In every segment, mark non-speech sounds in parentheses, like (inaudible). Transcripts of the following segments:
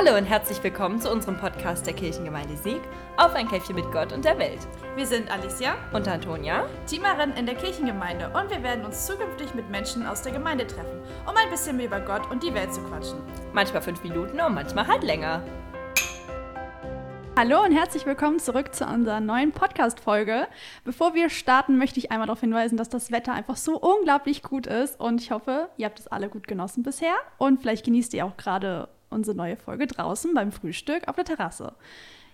Hallo und herzlich willkommen zu unserem Podcast der Kirchengemeinde Sieg auf ein Käffchen mit Gott und der Welt. Wir sind Alicia und Antonia, Teamerin in der Kirchengemeinde und wir werden uns zukünftig mit Menschen aus der Gemeinde treffen, um ein bisschen mehr über Gott und die Welt zu quatschen. Manchmal fünf Minuten und manchmal halt länger. Hallo und herzlich willkommen zurück zu unserer neuen Podcast-Folge. Bevor wir starten, möchte ich einmal darauf hinweisen, dass das Wetter einfach so unglaublich gut ist und ich hoffe, ihr habt es alle gut genossen bisher und vielleicht genießt ihr auch gerade unsere neue Folge draußen beim Frühstück auf der Terrasse.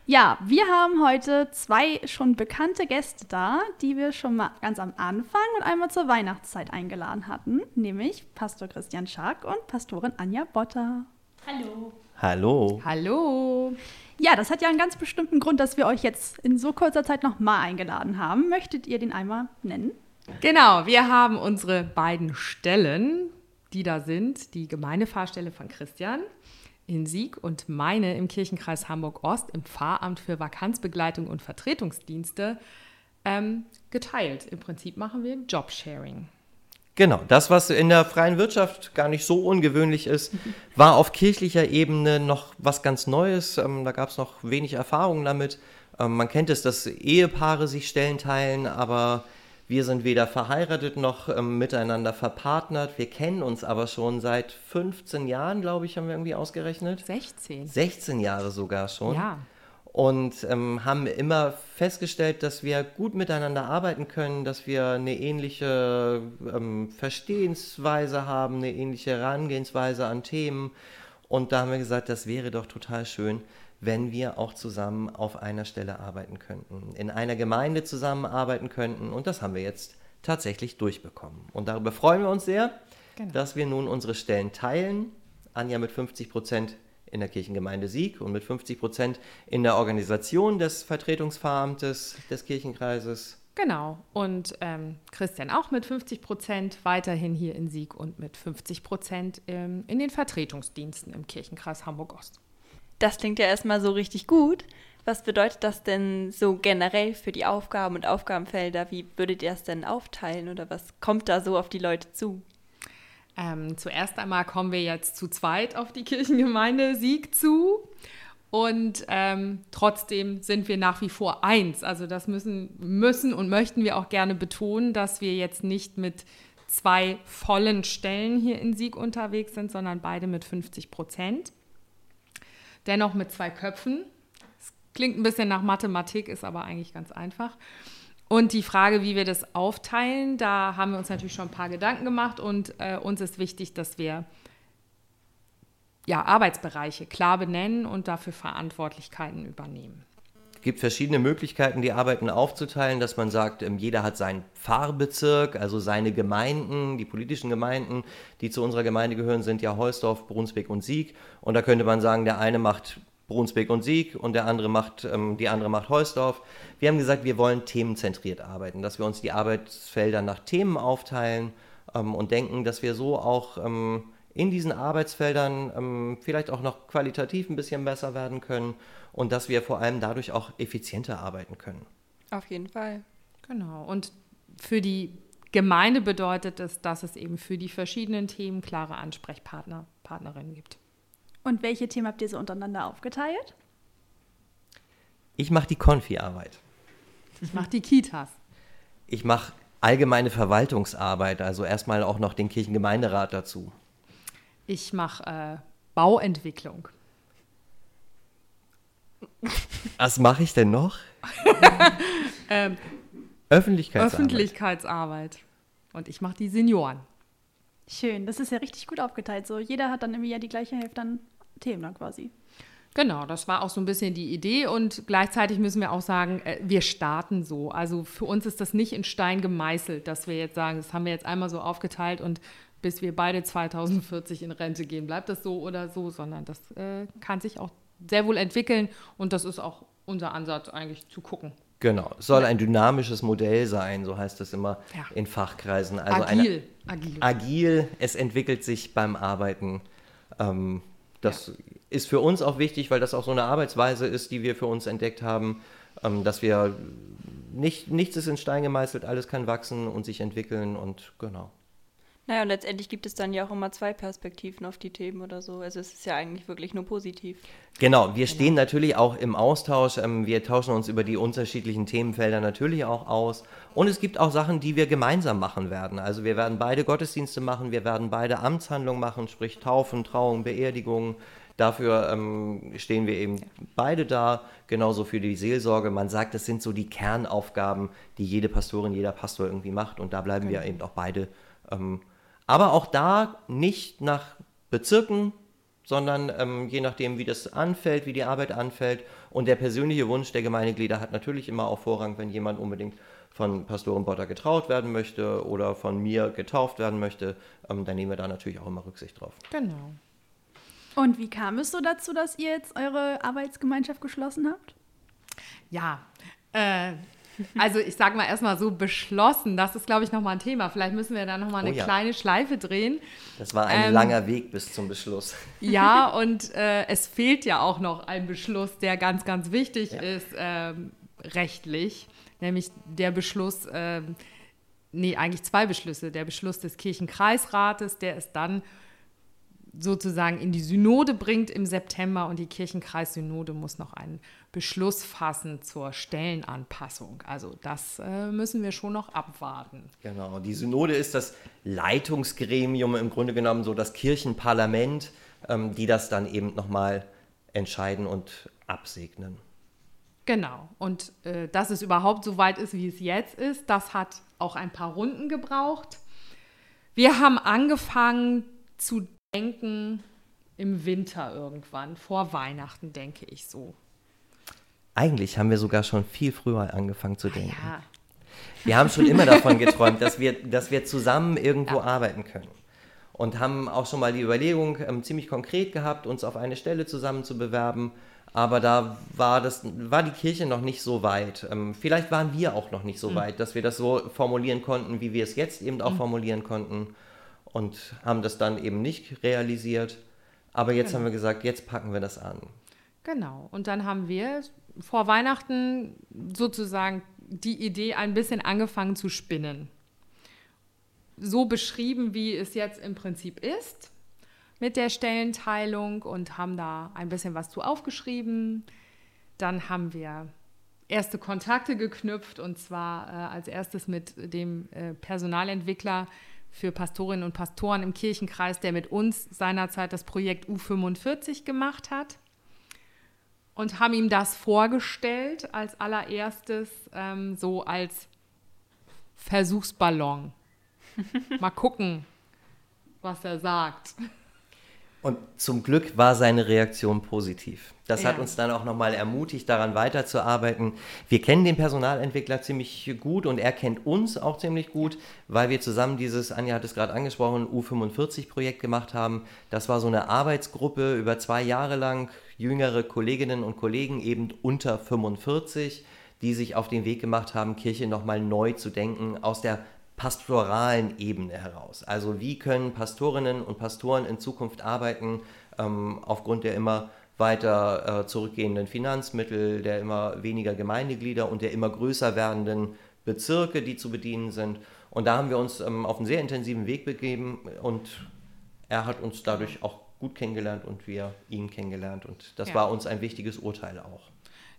Ja, wir haben heute zwei schon bekannte Gäste da, die wir schon mal ganz am Anfang und einmal zur Weihnachtszeit eingeladen hatten, nämlich Pastor Christian Schark und Pastorin Anja Botter. Hallo. Hallo. Hallo. Ja, das hat ja einen ganz bestimmten Grund, dass wir euch jetzt in so kurzer Zeit nochmal eingeladen haben. Möchtet ihr den einmal nennen? Genau, wir haben unsere beiden Stellen, die da sind, die Gemeindefahrstelle von Christian in Sieg und meine im Kirchenkreis Hamburg-Ost im Pfarramt für Vakanzbegleitung und Vertretungsdienste ähm, geteilt. Im Prinzip machen wir Jobsharing. Genau, das, was in der freien Wirtschaft gar nicht so ungewöhnlich ist, (laughs) war auf kirchlicher Ebene noch was ganz Neues. Ähm, da gab es noch wenig Erfahrung damit. Ähm, man kennt es, dass Ehepaare sich Stellen teilen, aber wir sind weder verheiratet noch ähm, miteinander verpartnert. Wir kennen uns aber schon seit 15 Jahren, glaube ich, haben wir irgendwie ausgerechnet. 16. 16 Jahre sogar schon. Ja. Und ähm, haben immer festgestellt, dass wir gut miteinander arbeiten können, dass wir eine ähnliche ähm, Verstehensweise haben, eine ähnliche Herangehensweise an Themen. Und da haben wir gesagt, das wäre doch total schön, wenn wir auch zusammen auf einer Stelle arbeiten könnten, in einer Gemeinde zusammenarbeiten könnten. Und das haben wir jetzt tatsächlich durchbekommen. Und darüber freuen wir uns sehr, genau. dass wir nun unsere Stellen teilen. Anja mit 50 Prozent in der Kirchengemeinde Sieg und mit 50 Prozent in der Organisation des Vertretungsfahramtes des Kirchenkreises. Genau. Und ähm, Christian auch mit 50 Prozent weiterhin hier in Sieg und mit 50 Prozent ähm, in den Vertretungsdiensten im Kirchenkreis Hamburg-Ost. Das klingt ja erstmal so richtig gut. Was bedeutet das denn so generell für die Aufgaben und Aufgabenfelder? Wie würdet ihr es denn aufteilen oder was kommt da so auf die Leute zu? Ähm, zuerst einmal kommen wir jetzt zu zweit auf die Kirchengemeinde Sieg zu. Und ähm, trotzdem sind wir nach wie vor eins. Also das müssen, müssen und möchten wir auch gerne betonen, dass wir jetzt nicht mit zwei vollen Stellen hier in Sieg unterwegs sind, sondern beide mit 50 Prozent dennoch mit zwei Köpfen. Das klingt ein bisschen nach Mathematik, ist aber eigentlich ganz einfach. Und die Frage, wie wir das aufteilen, da haben wir uns natürlich schon ein paar Gedanken gemacht und äh, uns ist wichtig, dass wir ja, Arbeitsbereiche klar benennen und dafür Verantwortlichkeiten übernehmen. Gibt verschiedene Möglichkeiten, die Arbeiten aufzuteilen, dass man sagt, ähm, jeder hat seinen Pfarrbezirk, also seine Gemeinden, die politischen Gemeinden, die zu unserer Gemeinde gehören, sind ja Heusdorf, Brunsbeck und Sieg. Und da könnte man sagen, der eine macht Brunsbeck und Sieg und der andere macht, ähm, die andere macht Heusdorf. Wir haben gesagt, wir wollen themenzentriert arbeiten, dass wir uns die Arbeitsfelder nach Themen aufteilen ähm, und denken, dass wir so auch in diesen Arbeitsfeldern ähm, vielleicht auch noch qualitativ ein bisschen besser werden können und dass wir vor allem dadurch auch effizienter arbeiten können. Auf jeden Fall. Genau. Und für die Gemeinde bedeutet es, dass es eben für die verschiedenen Themen klare Ansprechpartner, Partnerinnen gibt. Und welche Themen habt ihr so untereinander aufgeteilt? Ich mache die Konfi-Arbeit. Ich mache die Kitas. Ich mache allgemeine Verwaltungsarbeit, also erstmal auch noch den Kirchengemeinderat dazu. Ich mache äh, Bauentwicklung. Was mache ich denn noch? (laughs) ähm, Öffentlichkeitsarbeit. Öffentlichkeitsarbeit. Und ich mache die Senioren. Schön, das ist ja richtig gut aufgeteilt. So, jeder hat dann irgendwie ja die gleiche Hälfte an Themen dann quasi. Genau, das war auch so ein bisschen die Idee und gleichzeitig müssen wir auch sagen, äh, wir starten so. Also für uns ist das nicht in Stein gemeißelt, dass wir jetzt sagen, das haben wir jetzt einmal so aufgeteilt und bis wir beide 2040 in Rente gehen, bleibt das so oder so, sondern das äh, kann sich auch sehr wohl entwickeln und das ist auch unser Ansatz eigentlich zu gucken. Genau, es soll ein dynamisches Modell sein, so heißt es immer ja. in Fachkreisen. Also agil. agil. Agil, es entwickelt sich beim Arbeiten. Ähm, das ja. ist für uns auch wichtig, weil das auch so eine Arbeitsweise ist, die wir für uns entdeckt haben, ähm, dass wir nicht, nichts ist in Stein gemeißelt, alles kann wachsen und sich entwickeln und genau. Naja, und letztendlich gibt es dann ja auch immer zwei Perspektiven auf die Themen oder so. Also es ist ja eigentlich wirklich nur positiv. Genau, wir stehen natürlich auch im Austausch. Ähm, wir tauschen uns über die unterschiedlichen Themenfelder natürlich auch aus. Und es gibt auch Sachen, die wir gemeinsam machen werden. Also wir werden beide Gottesdienste machen, wir werden beide Amtshandlungen machen, sprich Taufen, Trauung, Beerdigungen. Dafür ähm, stehen wir eben beide da, genauso für die Seelsorge. Man sagt, das sind so die Kernaufgaben, die jede Pastorin, jeder Pastor irgendwie macht. Und da bleiben wir eben auch beide ähm, aber auch da nicht nach Bezirken, sondern ähm, je nachdem, wie das anfällt, wie die Arbeit anfällt. Und der persönliche Wunsch der Gemeindeglieder hat natürlich immer auch Vorrang, wenn jemand unbedingt von Pastoren Botter getraut werden möchte oder von mir getauft werden möchte, ähm, dann nehmen wir da natürlich auch immer Rücksicht drauf. Genau. Und wie kam es so dazu, dass ihr jetzt eure Arbeitsgemeinschaft geschlossen habt? Ja, äh, also ich sage mal erstmal so beschlossen, das ist, glaube ich, nochmal ein Thema. Vielleicht müssen wir da nochmal eine Oh ja. kleine Schleife drehen. Das war ein Ähm, langer Weg bis zum Beschluss. Ja, (laughs) und äh, es fehlt ja auch noch ein Beschluss, der ganz, ganz wichtig Ja. ist, ähm, rechtlich, nämlich der Beschluss, ähm, nee, eigentlich zwei Beschlüsse. Der Beschluss des Kirchenkreisrates, der es dann sozusagen in die Synode bringt im September und die Kirchenkreissynode muss noch einen Beschluss fassen zur Stellenanpassung. Also das äh, müssen wir schon noch abwarten. Genau, die Synode ist das Leitungsgremium, im Grunde genommen so das Kirchenparlament, ähm, die das dann eben nochmal entscheiden und absegnen. Genau. Und äh, dass es überhaupt so weit ist, wie es jetzt ist, das hat auch ein paar Runden gebraucht. Wir haben angefangen zu denken im Winter irgendwann, vor Weihnachten, denke ich so. Eigentlich haben wir sogar schon viel früher angefangen zu denken. Ja, Wir haben schon immer davon (laughs) geträumt, dass wir, dass wir zusammen irgendwo arbeiten können. Und haben auch schon mal die Überlegung ähm, ziemlich konkret gehabt, uns auf eine Stelle zusammen zu bewerben. Aber da war, das, war die Kirche noch nicht so weit. Ähm, vielleicht waren wir auch noch nicht so weit, dass wir das so formulieren konnten, wie wir es jetzt eben auch formulieren konnten. Und haben das dann eben nicht realisiert. Aber jetzt haben wir gesagt, jetzt packen wir das an. genau. Und dann haben wir vor Weihnachten sozusagen die Idee ein bisschen angefangen zu spinnen. So beschrieben, wie es jetzt im Prinzip ist mit der Stellenteilung und haben da ein bisschen was zu aufgeschrieben. Dann haben wir erste Kontakte geknüpft und zwar äh, als erstes mit dem äh, Personalentwickler für Pastorinnen und Pastoren im Kirchenkreis, der mit uns seinerzeit das Projekt U45 gemacht hat und haben ihm das vorgestellt als allererstes, ähm, so als Versuchsballon. (laughs) Mal gucken, was er sagt. Und zum Glück war seine Reaktion positiv. Das hat Ja. uns dann auch nochmal ermutigt, daran weiterzuarbeiten. Wir kennen den Personalentwickler ziemlich gut und er kennt uns auch ziemlich gut, weil wir zusammen dieses, Anja hat es gerade angesprochen, U45-Projekt gemacht haben. Das war so eine Arbeitsgruppe über zwei Jahre lang, jüngere Kolleginnen und Kollegen eben unter 45, die sich auf den Weg gemacht haben, Kirche nochmal neu zu denken, aus der pastoralen Ebene heraus. Also wie können Pastorinnen und Pastoren in Zukunft arbeiten, ähm, aufgrund der immer weiter äh, zurückgehenden Finanzmittel, der immer weniger Gemeindeglieder und der immer größer werdenden Bezirke, die zu bedienen sind. Und da haben wir uns ähm, auf einen sehr intensiven Weg begeben und er hat uns dadurch auch gut kennengelernt und wir ihn kennengelernt. Und das Ja. war uns ein wichtiges Urteil auch.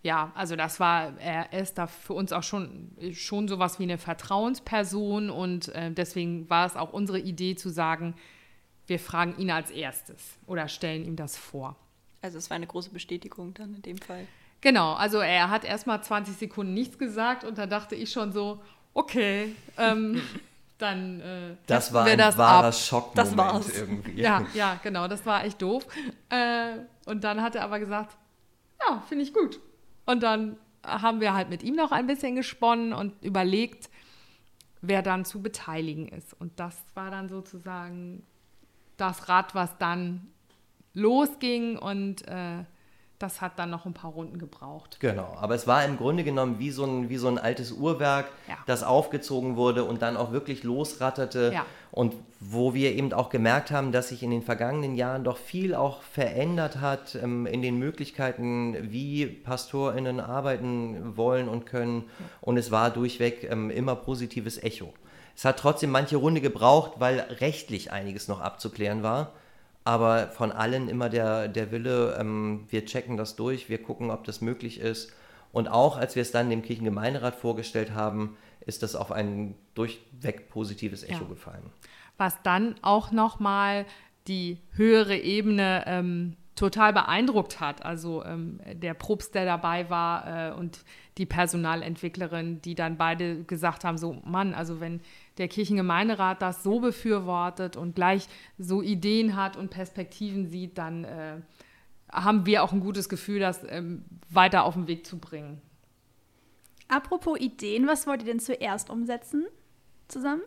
Ja, also das war, er ist da für uns auch schon, schon sowas wie eine Vertrauensperson und äh, deswegen war es auch unsere Idee zu sagen, wir fragen ihn als erstes oder stellen ihm das vor. Also es war eine große Bestätigung dann in dem Fall. Genau, also er hat erstmal 20 Sekunden nichts gesagt und da dachte ich schon so, okay, ähm, (laughs) dann äh, Das war wir ein das wahrer ab. Schockmoment Das war's. irgendwie. Ja, ja, genau, das war echt doof. Äh, und dann hat er aber gesagt, ja, finde ich gut. Und dann haben wir halt mit ihm noch ein bisschen gesponnen und überlegt, wer dann zu beteiligen ist. Und das war dann sozusagen das Rad, was dann losging und äh, das hat dann noch ein paar Runden gebraucht. Genau, aber es war im Grunde genommen wie so ein, wie so ein altes Uhrwerk, Ja. das aufgezogen wurde und dann auch wirklich losratterte. Ja. Und wo wir eben auch gemerkt haben, dass sich in den vergangenen Jahren doch viel auch verändert hat ähm, in den Möglichkeiten, wie PastorInnen arbeiten wollen und können. Und es war durchweg ähm, immer positives Echo. Es hat trotzdem manche Runde gebraucht, weil rechtlich einiges noch abzuklären war. Aber von allen immer der, der Wille, ähm, wir checken das durch, wir gucken, ob das möglich ist. Und auch als wir es dann dem Kirchengemeinderat vorgestellt haben, ist das auf ein durchweg positives Echo Ja. gefallen. was dann auch nochmal die höhere Ebene ähm, total beeindruckt hat. Also ähm, der Probst, der dabei war äh, und die Personalentwicklerin, die dann beide gesagt haben, so Mann, also wenn der Kirchengemeinderat das so befürwortet und gleich so Ideen hat und Perspektiven sieht, dann äh, haben wir auch ein gutes Gefühl, das ähm, weiter auf den Weg zu bringen. Apropos Ideen, was wollt ihr denn zuerst umsetzen zusammen?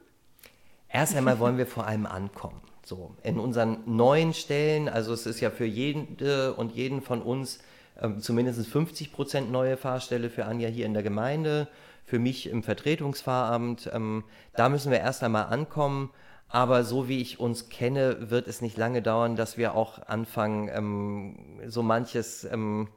Erst einmal wollen wir vor allem ankommen. So, in unseren neuen Stellen, also es ist ja für jede und jeden von uns ähm, zumindest 50 Prozent neue Fahrstelle für Anja hier in der Gemeinde, für mich im Vertretungsfahramt. Ähm, da müssen wir erst einmal ankommen. Aber so wie ich uns kenne, wird es nicht lange dauern, dass wir auch anfangen, ähm, so manches ähm,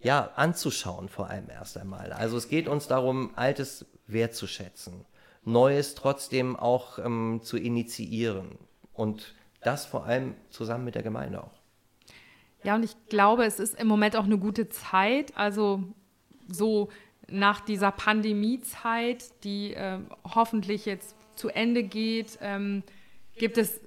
ja, anzuschauen, vor allem erst einmal. Also es geht uns darum, Altes wertzuschätzen, Neues trotzdem auch ähm, zu initiieren und das vor allem zusammen mit der Gemeinde auch. Ja, und ich glaube, es ist im Moment auch eine gute Zeit. Also so nach dieser Pandemiezeit, die ähm, hoffentlich jetzt zu Ende geht, ähm, gibt es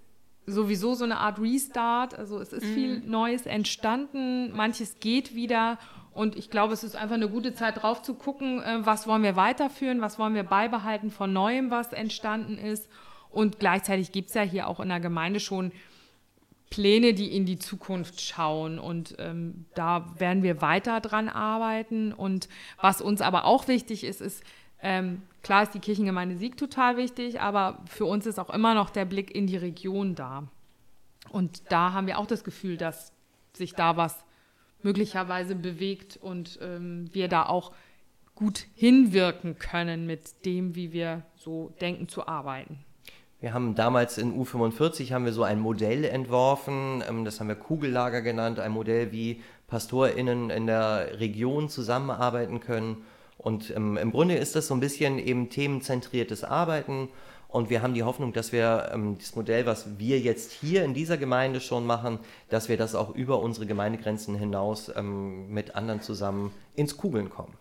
sowieso so eine Art Restart. Also es ist viel Neues entstanden, manches geht wieder. Und ich glaube, es ist einfach eine gute Zeit drauf zu gucken, äh, was wollen wir weiterführen, was wollen wir beibehalten von Neuem, was entstanden ist. Und gleichzeitig gibt es ja hier auch in der Gemeinde schon Pläne, die in die Zukunft schauen. Und ähm, da werden wir weiter dran arbeiten. Und was uns aber auch wichtig ist, ist, ähm, klar ist die Kirchengemeinde Sieg total wichtig, aber für uns ist auch immer noch der Blick in die Region da. Und da haben wir auch das Gefühl, dass sich da was möglicherweise bewegt und ähm, wir da auch gut hinwirken können mit dem, wie wir so denken zu arbeiten. Wir haben damals in U45 haben wir so ein Modell entworfen, ähm, das haben wir Kugellager genannt, ein Modell, wie PastorInnen in der Region zusammenarbeiten können. Und ähm, im Grunde ist das so ein bisschen eben themenzentriertes Arbeiten. Und wir haben die Hoffnung, dass wir ähm, das Modell, was wir jetzt hier in dieser Gemeinde schon machen, dass wir das auch über unsere Gemeindegrenzen hinaus ähm, mit anderen zusammen ins Kugeln kommen,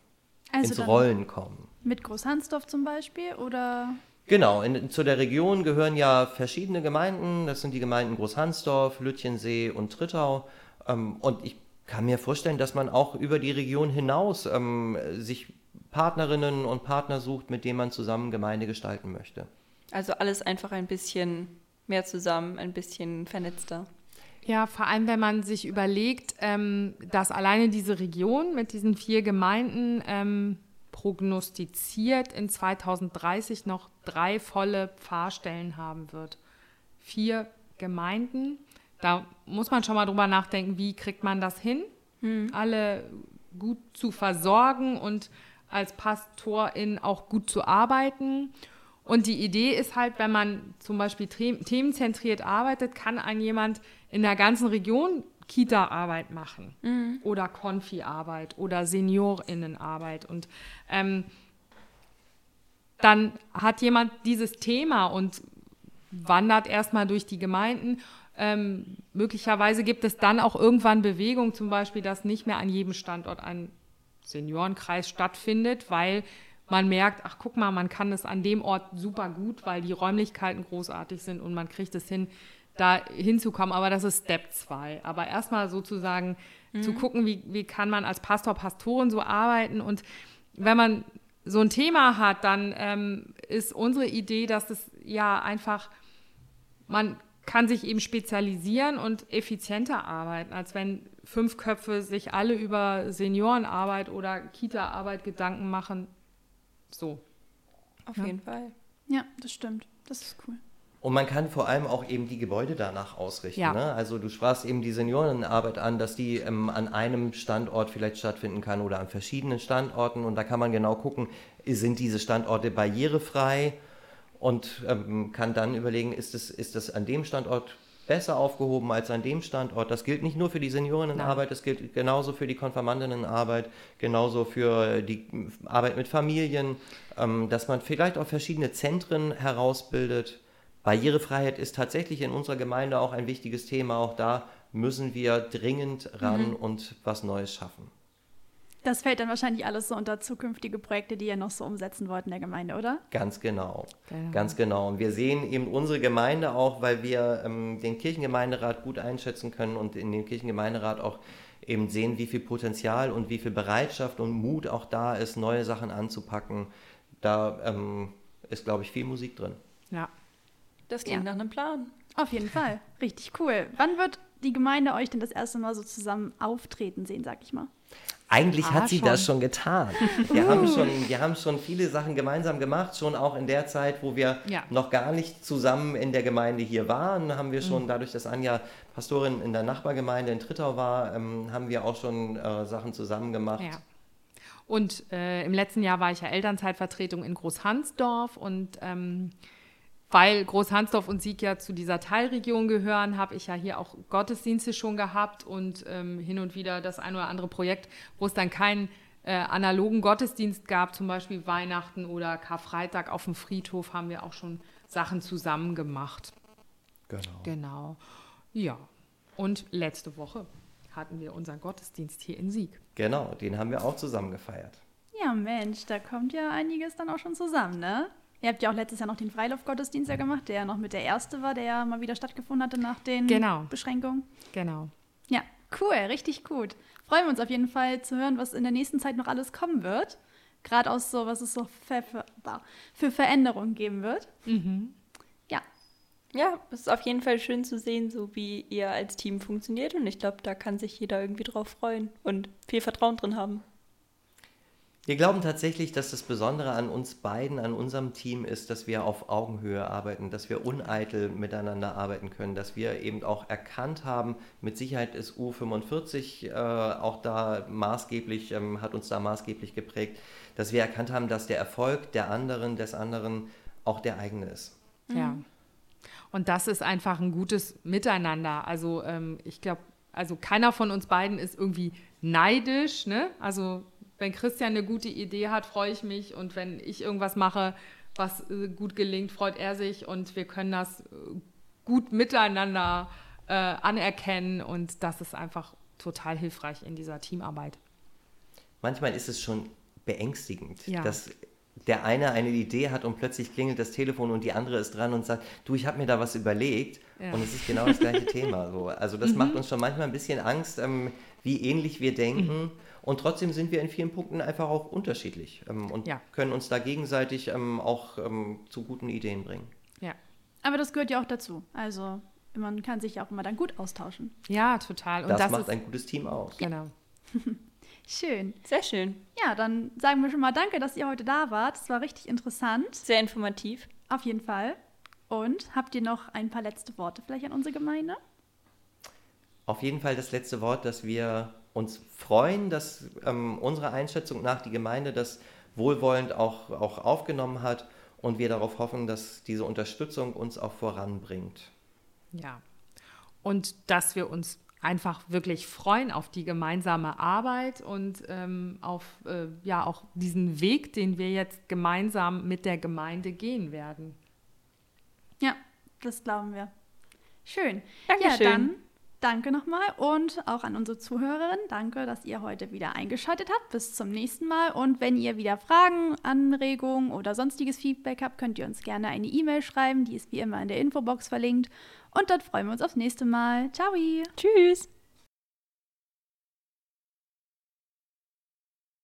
Also ins Rollen kommen. mit Großhansdorf zum Beispiel oder Genau, in, zu der Region gehören ja verschiedene Gemeinden. Das sind die Gemeinden Großhansdorf, Lütjensee und Trittau. Ähm, und ich kann mir vorstellen, dass man auch über die Region hinaus ähm, sich Partnerinnen und Partner sucht, mit denen man zusammen Gemeinde gestalten möchte. Also alles einfach ein bisschen mehr zusammen, ein bisschen vernetzter. Ja, vor allem, wenn man sich überlegt, ähm, dass alleine diese Region mit diesen vier Gemeinden ähm, prognostiziert in 2030 noch drei volle Pfarrstellen haben wird. Vier Gemeinden. Da muss man schon mal drüber nachdenken, wie kriegt man das hin, alle gut zu versorgen und als Pastorin auch gut zu arbeiten. Und die Idee ist halt, wenn man zum Beispiel the- themenzentriert arbeitet, kann ein jemand in der ganzen Region Kita-Arbeit machen oder Konfi-Arbeit oder SeniorInnenarbeit. Und ähm, dann hat jemand dieses Thema und wandert erstmal durch die Gemeinden. Ähm, möglicherweise gibt es dann auch irgendwann Bewegung, zum Beispiel, dass nicht mehr an jedem Standort ein Seniorenkreis stattfindet, weil man merkt, ach guck mal, man kann es an dem Ort super gut, weil die Räumlichkeiten großartig sind und man kriegt es hin, da hinzukommen. Aber das ist Step 2. Aber erstmal sozusagen zu gucken, wie, wie kann man als Pastor, Pastorin so arbeiten. Und wenn man so ein Thema hat, dann ähm, ist unsere Idee, dass es ja einfach, man kann sich eben spezialisieren und effizienter arbeiten, als wenn fünf Köpfe sich alle über Seniorenarbeit oder Kita-Arbeit Gedanken machen. So. Auf Ja. jeden Fall. ja, das stimmt. Das ist cool. Und man kann vor allem auch eben die Gebäude danach ausrichten. Ja. Ne? Also du sprachst eben die Seniorenarbeit an, dass die ähm, an einem Standort vielleicht stattfinden kann oder an verschiedenen Standorten. Und da kann man genau gucken, sind diese Standorte barrierefrei und ähm, kann dann überlegen, ist es, ist es an dem Standort besser aufgehoben als an dem Standort. Das gilt nicht nur für die Seniorinnenarbeit, das gilt genauso für die Konfirmandinnenarbeit, genauso für die Arbeit mit Familien, ähm, dass man vielleicht auch verschiedene Zentren herausbildet. Barrierefreiheit ist tatsächlich in unserer Gemeinde auch ein wichtiges Thema. Auch da müssen wir dringend ran und was Neues schaffen. Das fällt dann wahrscheinlich alles so unter zukünftige Projekte, die ihr noch so umsetzen wollt in der Gemeinde, oder? Ganz genau. Genau. Ganz genau. Und wir sehen eben unsere Gemeinde auch, weil wir ähm, den Kirchengemeinderat gut einschätzen können und in dem Kirchengemeinderat auch eben sehen, wie viel Potenzial und wie viel Bereitschaft und Mut auch da ist, neue Sachen anzupacken. Da ähm, ist, glaube ich, viel Musik drin. Ja. Das klingt Ja. nach einem Plan. Auf jeden Fall. Richtig cool. Wann wird die Gemeinde euch denn das erste Mal so zusammen auftreten sehen, sag ich mal? Eigentlich Ah, hat sie schon. das schon getan. (laughs) Wir, haben schon, wir haben schon viele Sachen gemeinsam gemacht, schon auch in der Zeit, wo wir Ja. noch gar nicht zusammen in der Gemeinde hier waren, haben wir schon, dadurch, dass Anja Pastorin in der Nachbargemeinde in Trittau war, ähm, haben wir auch schon äh, Sachen zusammen gemacht. Ja. Und äh, im letzten Jahr war ich ja Elternzeitvertretung in Großhansdorf und ähm, weil Großhansdorf und Sieg ja zu dieser Teilregion gehören, habe ich ja hier auch Gottesdienste schon gehabt und ähm, hin und wieder das ein oder andere Projekt, wo es dann keinen äh, analogen Gottesdienst gab, zum Beispiel Weihnachten oder Karfreitag auf dem Friedhof, haben wir auch schon Sachen zusammen gemacht. Genau. Genau. Ja. Und letzte Woche hatten wir unseren Gottesdienst hier in Sieg. Genau, den haben wir auch zusammen gefeiert. Ja, Mensch, da kommt ja einiges dann auch schon zusammen, ne? Ihr habt ja auch letztes Jahr noch den Freiluftgottesdienst ja gemacht, der ja noch mit der erste war, der ja mal wieder stattgefunden hatte nach den Genau. Beschränkungen. Genau. Ja, cool, richtig gut. Freuen wir uns auf jeden Fall zu hören, was in der nächsten Zeit noch alles kommen wird. Gerade aus so, was es so für, für, für Veränderungen geben wird. Ja, Ja, es ist auf jeden Fall schön zu sehen, so wie ihr als Team funktioniert. Und ich glaube, da kann sich jeder irgendwie drauf freuen und viel Vertrauen drin haben. Wir glauben tatsächlich, dass das Besondere an uns beiden, an unserem Team ist, dass wir auf Augenhöhe arbeiten, dass wir uneitel miteinander arbeiten können, dass wir eben auch erkannt haben, mit Sicherheit ist U45 äh, auch da maßgeblich, ähm, hat uns da maßgeblich geprägt, dass wir erkannt haben, dass der Erfolg der anderen, des anderen auch der eigene ist. Ja. Und das ist einfach ein gutes Miteinander. Also ähm, ich glaube, also keiner von uns beiden ist irgendwie neidisch. Ne? Also wenn Christian eine gute Idee hat, freue ich mich. Und wenn ich irgendwas mache, was äh, gut gelingt, freut er sich. Und wir können das äh, gut miteinander äh, anerkennen. Und das ist einfach total hilfreich in dieser Teamarbeit. Manchmal ist es schon beängstigend, Ja. dass der eine eine Idee hat und plötzlich klingelt das Telefon und die andere ist dran und sagt, du, ich habe mir da was überlegt Ja. und es ist genau das gleiche Thema. So. Also das (laughs) macht uns schon manchmal ein bisschen Angst, ähm, wie ähnlich wir denken und trotzdem sind wir in vielen Punkten einfach auch unterschiedlich ähm, und Ja. können uns da gegenseitig ähm, auch ähm, zu guten Ideen bringen. Ja. aber das gehört ja auch dazu. Also man kann sich ja auch immer dann gut austauschen. Ja, total. Und Das, das, macht ist ein gutes Team aus. genau. (laughs) Schön. Sehr schön. Ja, dann sagen wir schon mal danke, dass ihr heute da wart. Es war richtig interessant. Sehr informativ. Auf jeden Fall. Und habt ihr noch ein paar letzte Worte vielleicht an unsere Gemeinde? Auf jeden Fall das letzte Wort, dass wir uns freuen, dass ähm, unserer Einschätzung nach die Gemeinde das wohlwollend auch, auch aufgenommen hat und wir darauf hoffen, dass diese Unterstützung uns auch voranbringt. Ja. Und dass wir uns einfach wirklich freuen auf die gemeinsame Arbeit und ähm, auf äh, ja auch diesen Weg, den wir jetzt gemeinsam mit der Gemeinde gehen werden. Ja, das glauben wir. Schön. Dankeschön. Ja, dann danke nochmal und auch an unsere Zuhörerin. Danke, dass ihr heute wieder eingeschaltet habt. Bis zum nächsten Mal. Und wenn ihr wieder Fragen, Anregungen oder sonstiges Feedback habt, könnt ihr uns gerne eine E-Mail schreiben. Die ist wie immer in der Infobox verlinkt. Und dann freuen wir uns aufs nächste Mal. Ciao! Tschüss.